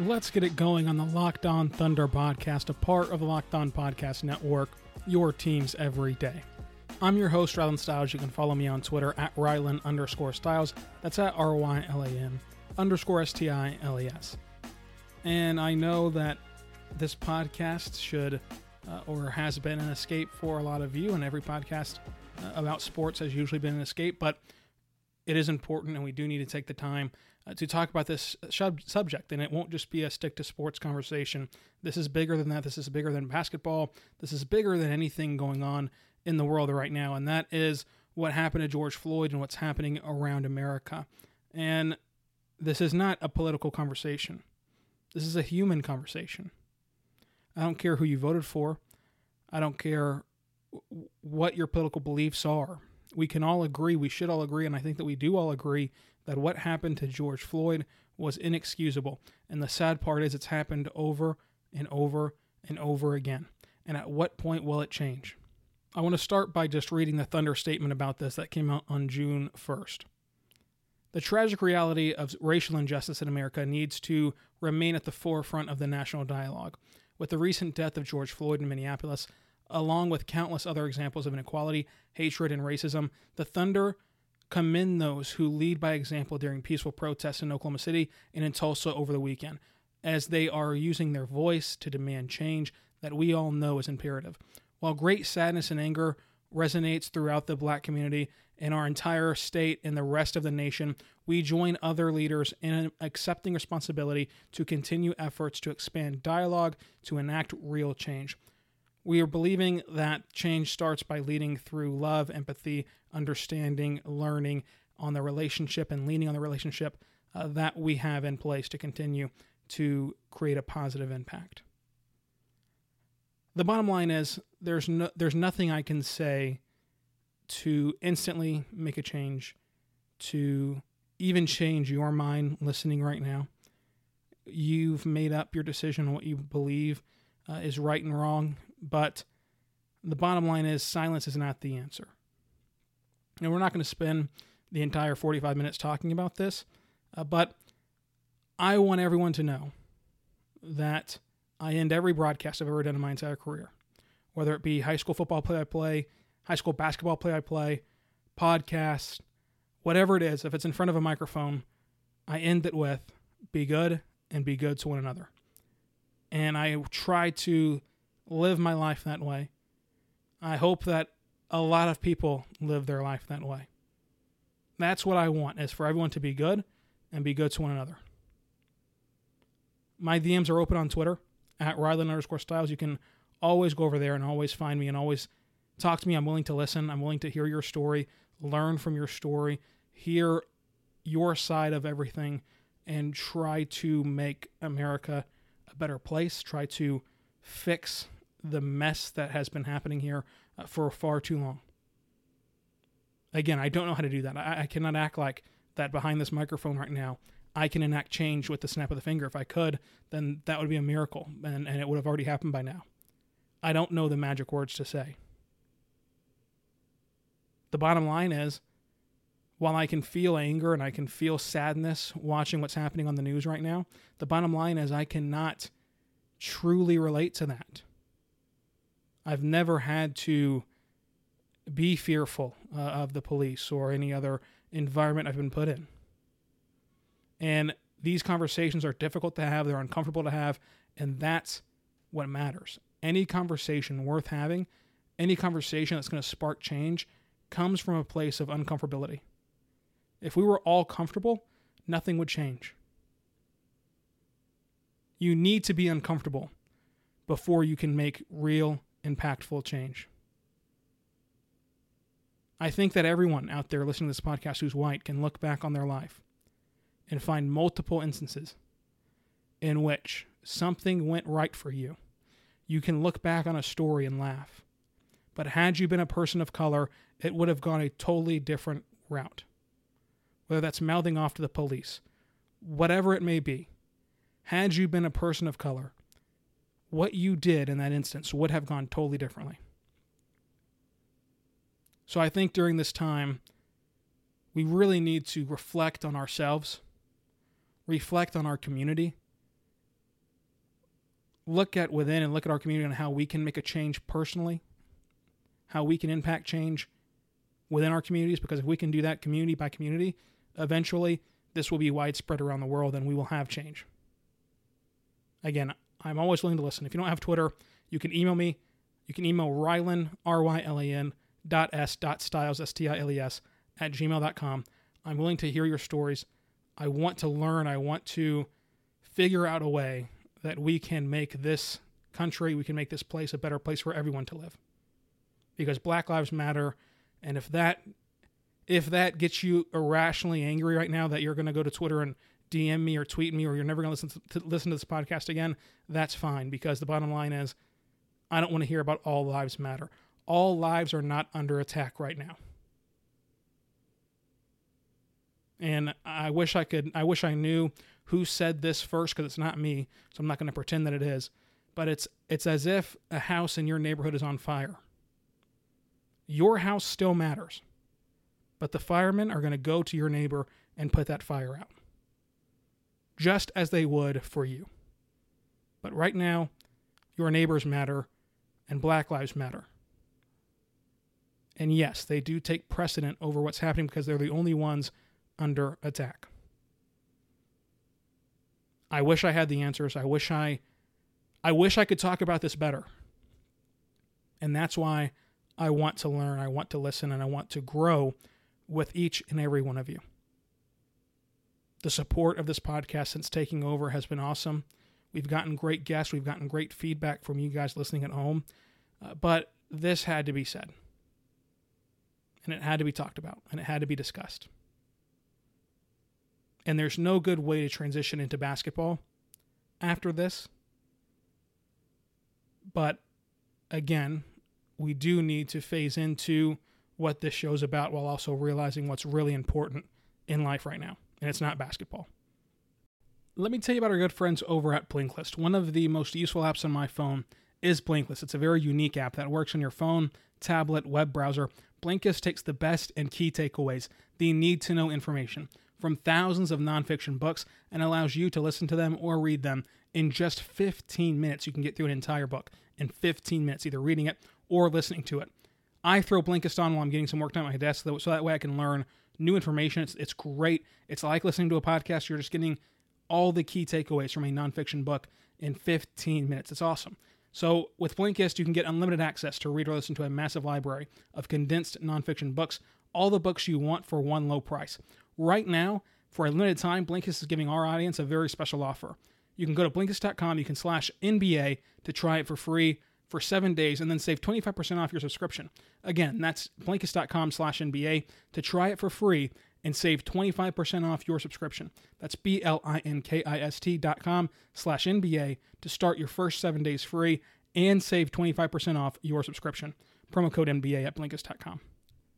Let's get it going on the Locked On Thunder podcast, a part of the Locked On Podcast Network, your teams every day. I'm your host, Rylan Stiles. You can follow me on Twitter at Rylan underscore Stiles. That's at R Y L A N underscore S T I L E S. And I know that this podcast should uh, or has been an escape for a lot of you, and every podcast uh, about sports has usually been an escape, but it is important, and we do need to take the time uh, to talk about this sub- subject. And it won't just be a stick to sports conversation. This is bigger than that. This is bigger than basketball. This is bigger than anything going on in the world right now. And that is what happened to George Floyd and what's happening around America. And this is not a political conversation, this is a human conversation. I don't care who you voted for, I don't care what your political beliefs are. We can all agree, we should all agree, and I think that we do all agree that what happened to George Floyd was inexcusable. And the sad part is it's happened over and over and over again. And at what point will it change? I want to start by just reading the Thunder statement about this that came out on June 1st. The tragic reality of racial injustice in America needs to remain at the forefront of the national dialogue. With the recent death of George Floyd in Minneapolis, along with countless other examples of inequality, hatred, and racism, the Thunder commend those who lead by example during peaceful protests in Oklahoma City and in Tulsa over the weekend, as they are using their voice to demand change that we all know is imperative. While great sadness and anger resonates throughout the black community in our entire state and the rest of the nation, we join other leaders in accepting responsibility to continue efforts to expand dialogue to enact real change. We are believing that change starts by leading through love, empathy, understanding, learning on the relationship, and leaning on the relationship uh, that we have in place to continue to create a positive impact. The bottom line is there's no there's nothing I can say to instantly make a change, to even change your mind listening right now. You've made up your decision on what you believe uh, is right and wrong, but the bottom line is silence is not the answer. And we're not going to spend the entire 45 minutes talking about this, uh, but I want everyone to know that I end every broadcast I've ever done in my entire career, whether it be high school football play I play, high school basketball play I play, podcast, whatever it is, if it's in front of a microphone, I end it with be good and be good to one another. And I try to live my life that way. I hope that a lot of people live their life that way. That's what I want is for everyone to be good and be good to one another. My DMs are open on Twitter at Rylan underscore Stiles. You can always go over there and always find me and always talk to me. I'm willing to listen. I'm willing to hear your story, learn from your story, hear your side of everything, and try to make America a better place. Try to fix the mess that has been happening here uh, for far too long. Again, I don't know how to do that. I, I cannot act like that behind this microphone right now. I can enact change with the snap of the finger. If I could, then that would be a miracle, and, and it would have already happened by now. I don't know the magic words to say. The bottom line is while I can feel anger and I can feel sadness watching what's happening on the news right now, the bottom line is I cannot truly relate to that. I've never had to be fearful uh, of the police or any other environment I've been put in. And these conversations are difficult to have, they're uncomfortable to have, and that's what matters. Any conversation worth having, any conversation that's going to spark change, comes from a place of uncomfortability. If we were all comfortable, nothing would change. You need to be uncomfortable before you can make real, impactful change. I think that everyone out there listening to this podcast who's white can look back on their life and find multiple instances in which something went right for you. You can look back on a story and laugh. But had you been a person of color, it would have gone a totally different route. Whether that's mouthing off to the police, whatever it may be. Had you been a person of color, what you did in that instance would have gone totally differently. So I think during this time, we really need to reflect on ourselves, reflect on our community, look at within and look at our community and how we can make a change personally, how we can impact change within our communities. Because if we can do that community by community, eventually this will be widespread around the world and we will have change. Again, I'm always willing to listen. If you don't have Twitter, you can email me. You can email Rylan, R Y L A N, dot S dot Stiles, S T I L E S, at gmail.com. I'm willing to hear your stories. I want to learn. I want to figure out a way that we can make this country, we can make this place a better place for everyone to live. Because Black Lives Matter, and if that if that gets you irrationally angry right now that you're going to go to Twitter and DM me or tweet me or you're never going to listen to listen to this podcast again, that's fine because the bottom line is I don't want to hear about all lives matter. All lives are not under attack right now. And I wish I could I wish I knew who said this first because it's not me, so I'm not going to pretend that it is. But it's it's as if a house in your neighborhood is on fire. Your house still matters. But the firemen are going to go to your neighbor and put that fire out. Just as they would for you. But right now, your neighbors matter and Black Lives Matter. And yes, they do take precedent over what's happening because they're the only ones under attack. I wish I had the answers. I wish I I wish I could talk about this better. And that's why I want to learn, I want to listen, and I want to grow with each and every one of you. The support of this podcast since taking over has been awesome. We've gotten great guests, we've gotten great feedback from you guys listening at home. Uh, but this had to be said. And it had to be talked about, and it had to be discussed. And there's no good way to transition into basketball after this. But again, we do need to phase into what this show's about while also realizing what's really important in life right now. And it's not basketball. Let me tell you about our good friends over at Blinkist. One of the most useful apps on my phone is Blinkist. It's a very unique app that works on your phone, tablet, web browser. Blinkist takes the best and key takeaways, the need to know information from thousands of nonfiction books and allows you to listen to them or read them in just 15 minutes. You can get through an entire book in 15 minutes, either reading it or listening to it. I throw Blinkist on while I'm getting some work done at my desk so that way I can learn new information. It's, it's great. It's like listening to a podcast. You're just getting all the key takeaways from a nonfiction book in 15 minutes. It's awesome. So with Blinkist, you can get unlimited access to read or listen to a massive library of condensed nonfiction books, all the books you want for one low price. Right now, for a limited time, Blinkist is giving our audience a very special offer. You can go to Blinkist.com, you can slash NBA to try it for free for seven days and then save 25% off your subscription. Again, that's Blinkist.com slash NBA to try it for free and save 25% off your subscription. That's B-L-I-N-K-I-S-T dot com slash NBA to start your first seven days free and save 25% off your subscription. Promo code NBA at Blinkist.com.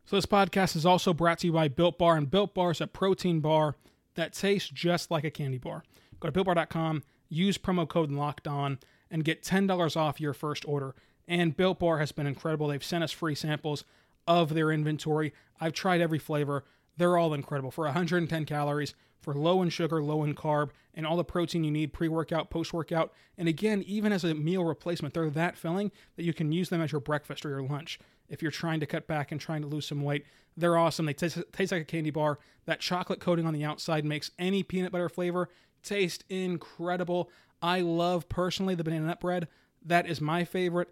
So this podcast is also brought to you by Built Bar, and Built Bar is a protein bar that tastes just like a candy bar. Go to BuiltBar.com, use promo code Locked On, and get $10 off your first order. And Built Bar has been incredible. They've sent us free samples of their inventory. I've tried every flavor. They're all incredible. For 110 calories, for low in sugar, low in carb, and all the protein you need pre workout, post workout. And again, even as a meal replacement, they're that filling that you can use them as your breakfast or your lunch if you're trying to cut back and trying to lose some weight. They're awesome. They taste, taste like a candy bar. That chocolate coating on the outside makes any peanut butter flavor taste incredible. I love personally the banana nut bread. That is my favorite.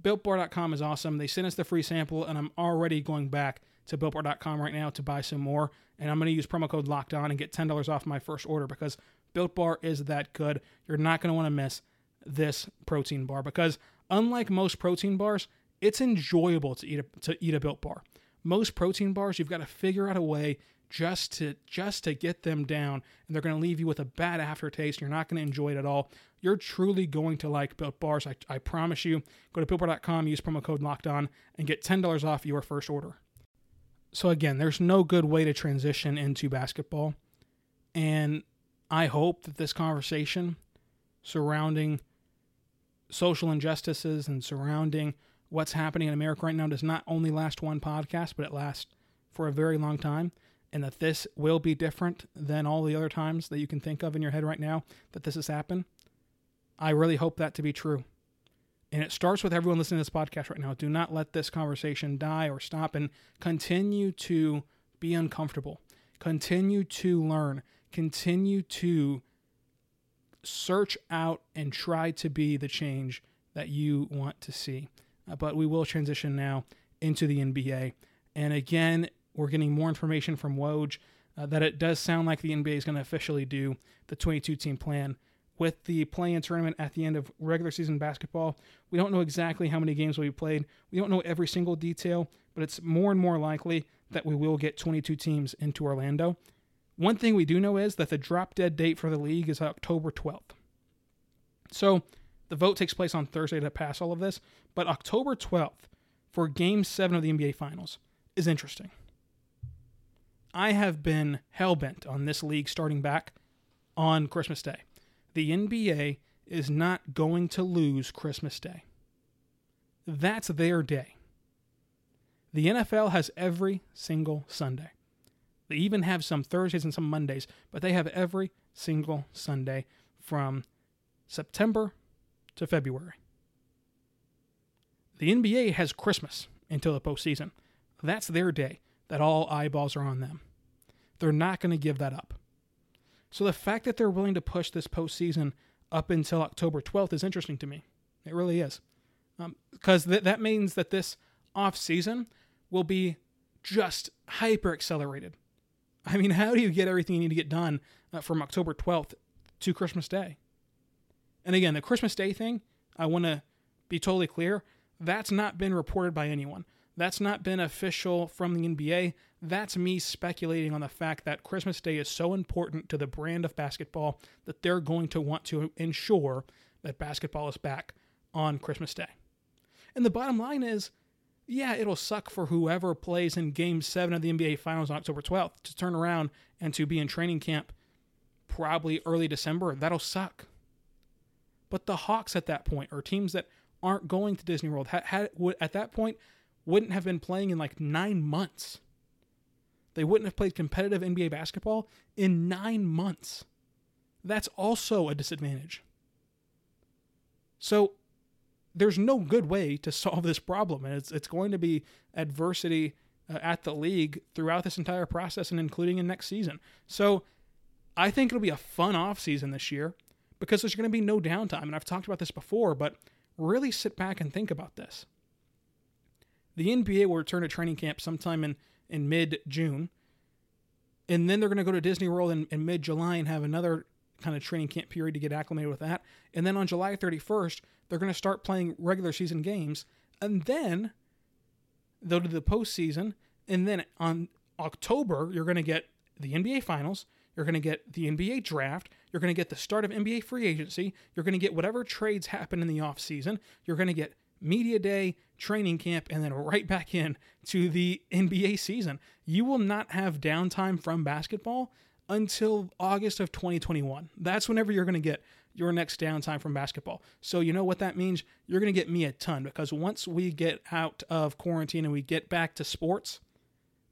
BuiltBar.com is awesome. They sent us the free sample, and I'm already going back to BuiltBar.com right now to buy some more. And I'm going to use promo code Locked On and get $10 off my first order because Built Bar is that good. You're not going to want to miss this protein bar because unlike most protein bars, it's enjoyable to eat a, to eat a built bar. Most protein bars, you've got to figure out a way just to just to get them down and they're going to leave you with a bad aftertaste you're not going to enjoy it at all. You're truly going to like built bars I, I promise you. Go to builtbar.com use promo code locked on and get $10 off your first order. So again there's no good way to transition into basketball and i hope that this conversation surrounding social injustices and surrounding what's happening in america right now does not only last one podcast but it lasts for a very long time and that this will be different than all the other times that you can think of in your head right now that this has happened. I really hope that to be true. And it starts with everyone listening to this podcast right now. Do not let this conversation die or stop and continue to be uncomfortable. Continue to learn. Continue to search out and try to be the change that you want to see. Uh, but we will transition now into the NBA. And again, we're getting more information from Woj uh, that it does sound like the NBA is going to officially do the 22 team plan with the play in tournament at the end of regular season basketball. We don't know exactly how many games will be played. We don't know every single detail, but it's more and more likely that we will get 22 teams into Orlando. One thing we do know is that the drop dead date for the league is October 12th. So the vote takes place on Thursday to pass all of this, but October 12th for game seven of the NBA Finals is interesting. I have been hell bent on this league starting back on Christmas Day. The NBA is not going to lose Christmas Day. That's their day. The NFL has every single Sunday. They even have some Thursdays and some Mondays, but they have every single Sunday from September to February. The NBA has Christmas until the postseason. That's their day that all eyeballs are on them. They're not going to give that up. So the fact that they're willing to push this postseason up until October 12th is interesting to me. It really is. Because um, th- that means that this off season will be just hyper accelerated. I mean, how do you get everything you need to get done uh, from October 12th to Christmas Day? And again, the Christmas Day thing, I want to be totally clear, that's not been reported by anyone. That's not been official from the NBA. That's me speculating on the fact that Christmas Day is so important to the brand of basketball that they're going to want to ensure that basketball is back on Christmas Day. And the bottom line is, yeah, it'll suck for whoever plays in game seven of the NBA Finals on October 12th to turn around and to be in training camp probably early December. That'll suck. But the Hawks at that point, or teams that aren't going to Disney World, had, had, at that point, wouldn't have been playing in like nine months. They wouldn't have played competitive NBA basketball in nine months. That's also a disadvantage. So there's no good way to solve this problem. And it's, it's going to be adversity uh, at the league throughout this entire process and including in next season. So I think it'll be a fun offseason this year because there's going to be no downtime. And I've talked about this before, but really sit back and think about this. The NBA will return to training camp sometime in, in mid June. And then they're going to go to Disney World in, in mid July and have another kind of training camp period to get acclimated with that. And then on July 31st, they're going to start playing regular season games. And then they'll do the postseason. And then on October, you're going to get the NBA Finals. You're going to get the NBA draft. You're going to get the start of NBA free agency. You're going to get whatever trades happen in the offseason. You're going to get media day, training camp, and then right back in to the NBA season. You will not have downtime from basketball until August of 2021. That's whenever you're going to get your next downtime from basketball. So, you know what that means? You're going to get me a ton because once we get out of quarantine and we get back to sports,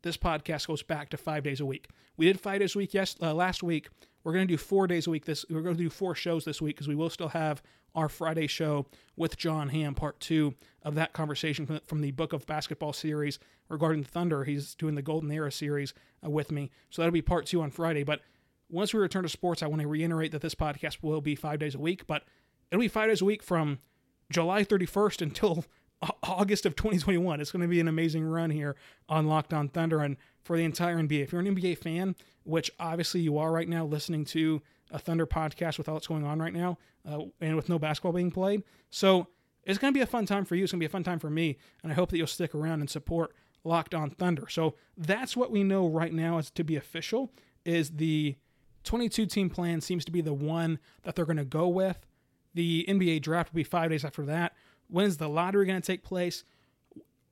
this podcast goes back to five days a week. We did five days a week yes uh, last week. We're going to do four days a week. This we're going to do four shows this week because we will still have our Friday show with John Ham, part two of that conversation from, from the Book of Basketball series regarding the Thunder. He's doing the Golden Era series uh, with me, so that'll be part two on Friday. But once we return to sports, I want to reiterate that this podcast will be five days a week, but it'll be five days a week from July 31st until August of 2021. It's going to be an amazing run here on Locked On Thunder and for the entire NBA. If you're an NBA fan, which obviously you are right now, listening to a Thunder podcast with all that's going on right now, uh, and with no basketball being played, so it's going to be a fun time for you. It's going to be a fun time for me, and I hope that you'll stick around and support Locked On Thunder. So that's what we know right now as to be official is the 22 team plan seems to be the one that they're going to go with. The NBA draft will be five days after that. When is the lottery going to take place?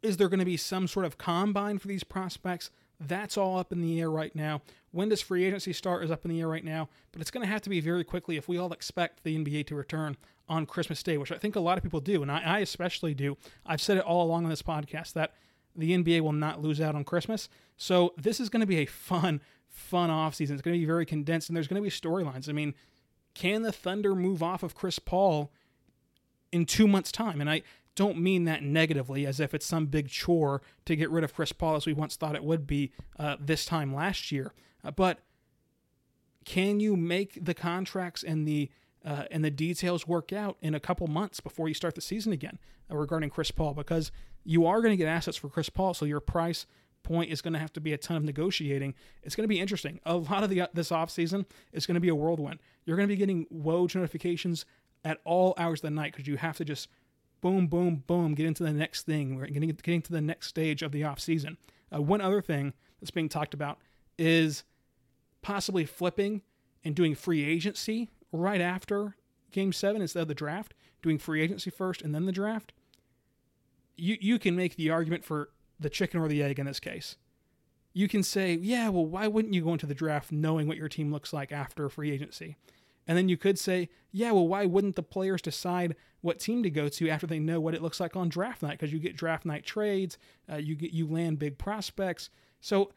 Is there going to be some sort of combine for these prospects? That's all up in the air right now. When does free agency start is up in the air right now, but it's going to have to be very quickly if we all expect the NBA to return on Christmas Day, which I think a lot of people do, and I, I especially do. I've said it all along on this podcast that the NBA will not lose out on Christmas. So this is going to be a fun, fun offseason. It's going to be very condensed, and there's going to be storylines. I mean, can the Thunder move off of Chris Paul in two months' time? And I don't mean that negatively, as if it's some big chore to get rid of Chris Paul as we once thought it would be uh, this time last year. Uh, but can you make the contracts and the uh, and the details work out in a couple months before you start the season again uh, regarding Chris Paul? Because you are going to get assets for Chris Paul, so your price point is going to have to be a ton of negotiating. It's going to be interesting. A lot of the this offseason is going to be a whirlwind. You're going to be getting Woj notifications at all hours of the night because you have to just boom, boom, boom, get into the next thing. We're getting getting to the next stage of the offseason. Uh, one other thing that's being talked about is possibly flipping and doing free agency right after game seven instead of the draft, doing free agency first and then the draft. You you can make the argument for the chicken or the egg in this case. You can say, yeah, well, why wouldn't you go into the draft knowing what your team looks like after free agency? And then you could say, yeah, well, why wouldn't the players decide what team to go to after they know what it looks like on draft night? Because you get draft night trades, uh, you get you land big prospects. So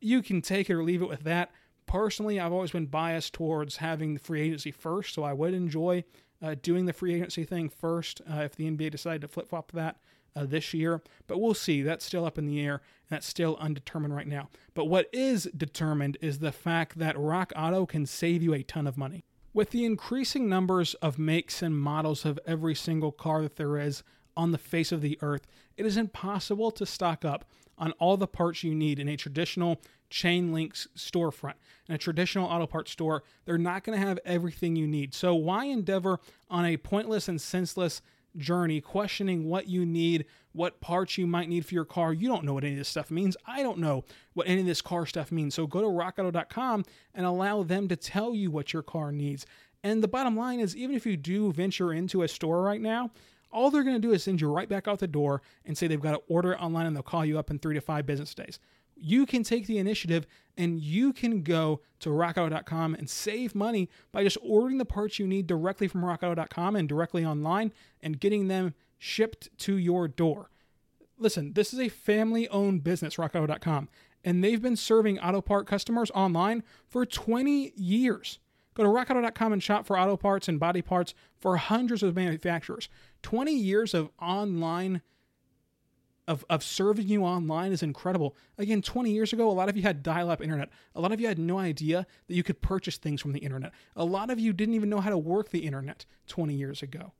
you can take it or leave it with that. Personally, I've always been biased towards having the free agency first, so I would enjoy uh, doing the free agency thing first uh, if the NBA decided to flip flop that uh, this year. But we'll see. That's still up in the air, and that's still undetermined right now. But what is determined is the fact that Rock Auto can save you a ton of money. With the increasing numbers of makes and models of every single car that there is on the face of the earth, it is impossible to stock up on all the parts you need in a traditional chain links storefront. In a traditional auto parts store, they're not going to have everything you need. So, why endeavor on a pointless and senseless journey questioning what you need, what parts you might need for your car? You don't know what any of this stuff means. I don't know what any of this car stuff means. So, go to rockauto.com and allow them to tell you what your car needs. And the bottom line is, even if you do venture into a store right now, all they're going to do is send you right back out the door and say they've got to order it online and they'll call you up in three to five business days. You can take the initiative and you can go to rockauto.com and save money by just ordering the parts you need directly from rockauto.com and directly online and getting them shipped to your door. Listen, this is a family owned business, rockauto.com, and they've been serving auto part customers online for 20 years. Go to rockauto.com and shop for auto parts and body parts for hundreds of manufacturers. 20 years of online of, of serving you online is incredible. Again, 20 years ago, a lot of you had dial up internet. A lot of you had no idea that you could purchase things from the internet. A lot of you didn't even know how to work the internet 20 years ago.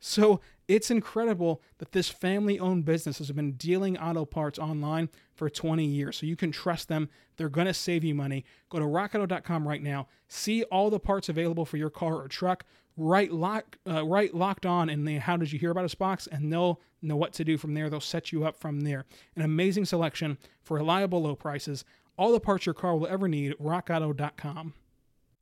So it's incredible that this family owned business has been dealing auto parts online for 20 years. So you can trust them. They're going to save you money. Go to rockauto.com right now. See all the parts available for your car or truck. Right, lock, uh, right locked on in the How Did You Hear About Us box, and they'll know what to do from there. They'll set you up from there. An amazing selection for reliable low prices. All the parts your car will ever need. RockAuto.com.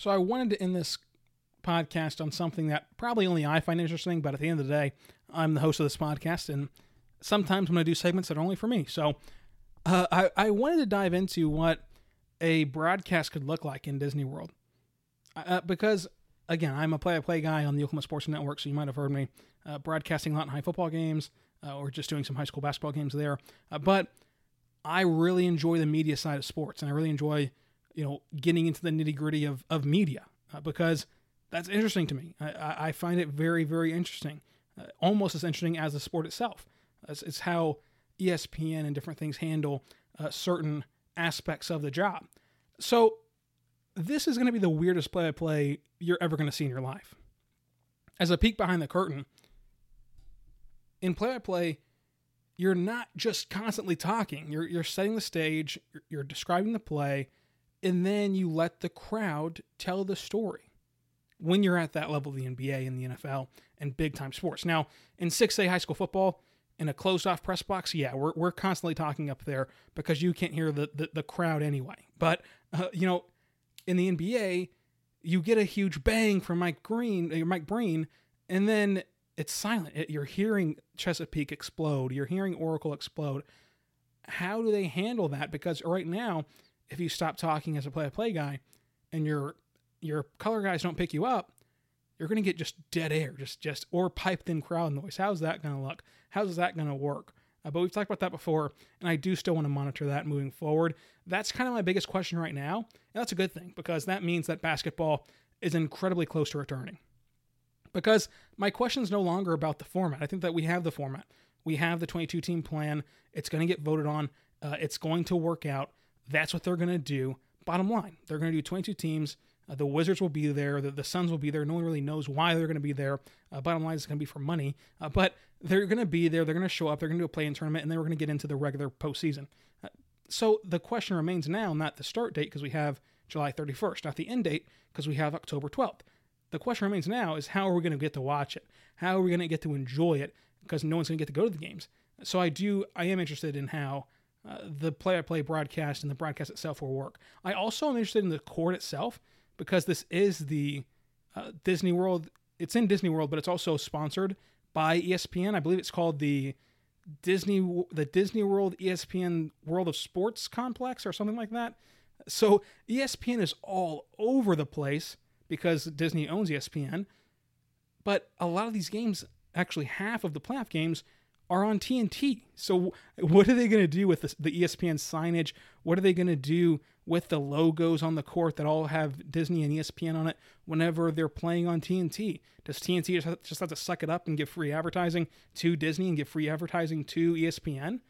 So I wanted to end this podcast on something that probably only I find interesting, but at the end of the day, I'm the host of this podcast, and sometimes when I do segments that are only for me. So uh, I, I wanted to dive into what a broadcast could look like in Disney World. Uh, because, again, I'm a play by play guy on the Oklahoma Sports Network, so you might have heard me uh, broadcasting a lot in high football games uh, or just doing some high school basketball games there. Uh, but I really enjoy the media side of sports, and I really enjoy you know, getting into the nitty gritty of, of media uh, because that's interesting to me. I, I find it very, very interesting, uh, almost as interesting as the sport itself. It's, it's, how ESPN and different things handle uh, certain aspects of the job. So this is going to be the weirdest play by play you're ever going to see in your life. As a peek behind the curtain, in play by play, you're not just constantly talking. You're you're setting the stage, you're, you're describing the play, and then you let the crowd tell the story. When you're at that level of the NBA and the NFL and big time sports. Now, in 6A high school football, in a closed off press box, yeah, we're, we're constantly talking up there because you can't hear the, the, the crowd anyway. But, uh, you know, in the NBA, you get a huge bang from Mike Green, uh, Mike Breen, and then it's silent. It, you're hearing Chesapeake explode. You're hearing Oracle explode. How do they handle that? Because right now, if you stop talking as a play-by-play guy, and your your color guys don't pick you up, you're going to get just dead air, just just or pipe thin crowd noise. How's that going to look? How's that going to work? Uh, but we've talked about that before, and I do still want to monitor that moving forward. That's kind of my biggest question right now, and that's a good thing because that means that basketball is incredibly close to returning because my question is no longer about the format. I think that we have the format. We have the 22 team plan. It's going to get voted on. Uh, it's going to work out. That's what they're going to do. Bottom line, they're going to do 22 teams. Uh, the Wizards will be there. The, the Suns will be there. No one really knows why they're going to be there. Uh, bottom line, it's going to be for money. Uh, but they're going to be there. They're going to show up. They're going to do a play-in tournament, and then we're going to get into the regular postseason. Uh, so the question remains now, not the start date because we have July 31st, not the end date because we have October 12th. The question remains now is how are we going to get to watch it? How are we going to get to enjoy it? Because no one's going to get to go to the games. So I do, I am interested in how uh, the play-by-play broadcast and the broadcast itself will work. I also am interested in the court itself because this is the uh, Disney World. It's in Disney World, but it's also sponsored by ESPN. I believe it's called the Disney the Disney World ESPN World of Sports complex or something like that. So ESPN is all over the place because Disney owns ESPN. But a lot of these games, actually half of the playoff games, are on TNT. So what are they going to do with the, the ESPN signage? What are they going to do with the logos on the court that all have Disney and ESPN on it whenever they're playing on TNT? Does TNT just have, just have to suck it up and give free advertising to Disney and give free advertising to ESPN?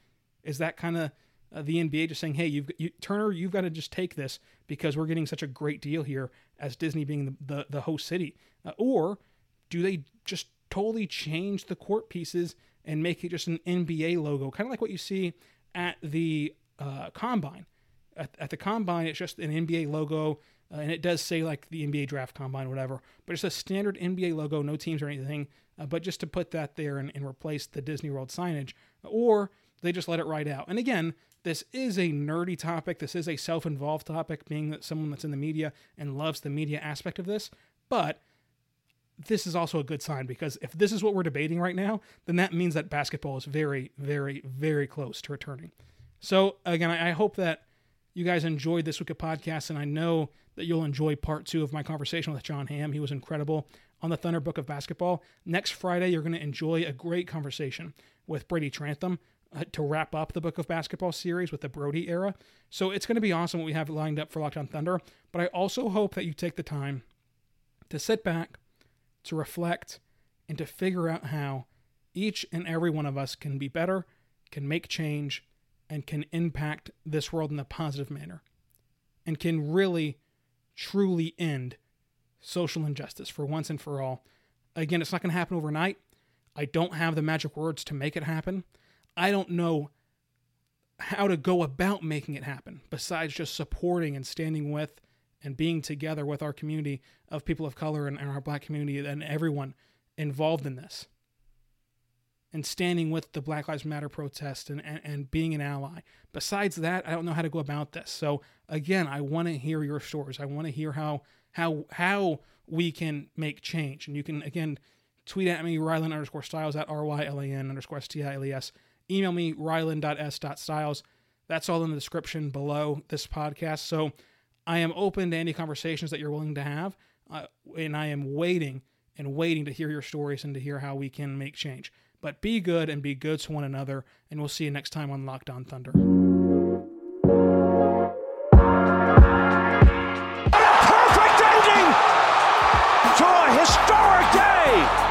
Is that kind of uh, the NBA just saying, "Hey, you've you, Turner, you've got to just take this because we're getting such a great deal here as Disney being the the, the host city," uh, or do they just totally change the court pieces and make it just an NBA logo, kind of like what you see at the uh, combine? At, at, the combine, it's just an NBA logo, uh, and it does say like the NBA draft combine whatever, but it's a standard NBA logo, no teams or anything, uh, but just to put that there and, and replace the Disney World signage, or they just let it ride out. And again, this is a nerdy topic. This is a self involved topic, being that someone that's in the media and loves the media aspect of this. But this is also a good sign because if this is what we're debating right now, then that means that basketball is very, very, very close to returning. So, again, I hope that you guys enjoyed this week of podcast, and I know that you'll enjoy part two of my conversation with John Hamm. He was incredible on the Thunder Book of Basketball. Next Friday, you're going to enjoy a great conversation with Brady Trantham uh, to wrap up the Book of Basketball series with the Brodie era. So it's going to be awesome what we have lined up for Locked On Thunder. But I also hope that you take the time to sit back, to reflect, and to figure out how each and every one of us can be better, can make change, and can impact this world in a positive manner, and can really, truly end social injustice for once and for all. Again, it's not going to happen overnight. I don't have the magic words to make it happen. I don't know how to go about making it happen besides just supporting and standing with and being together with our community of people of color and, our black community and everyone involved in this and standing with the Black Lives Matter protest and, and, and, being an ally. Besides that, I don't know how to go about this. So again, I want to hear your stories. I want to hear how how how we can make change. And you can again tweet at me, Rylan underscore Stiles at R Y L A N underscore S T I L E S email me, rylan.s.stiles. That's all in the description below this podcast. So I am open to any conversations that you're willing to have. Uh, and I am waiting and waiting to hear your stories and to hear how we can make change. But be good and be good to one another. And we'll see you next time on Locked On Thunder. Perfect ending to a historic day.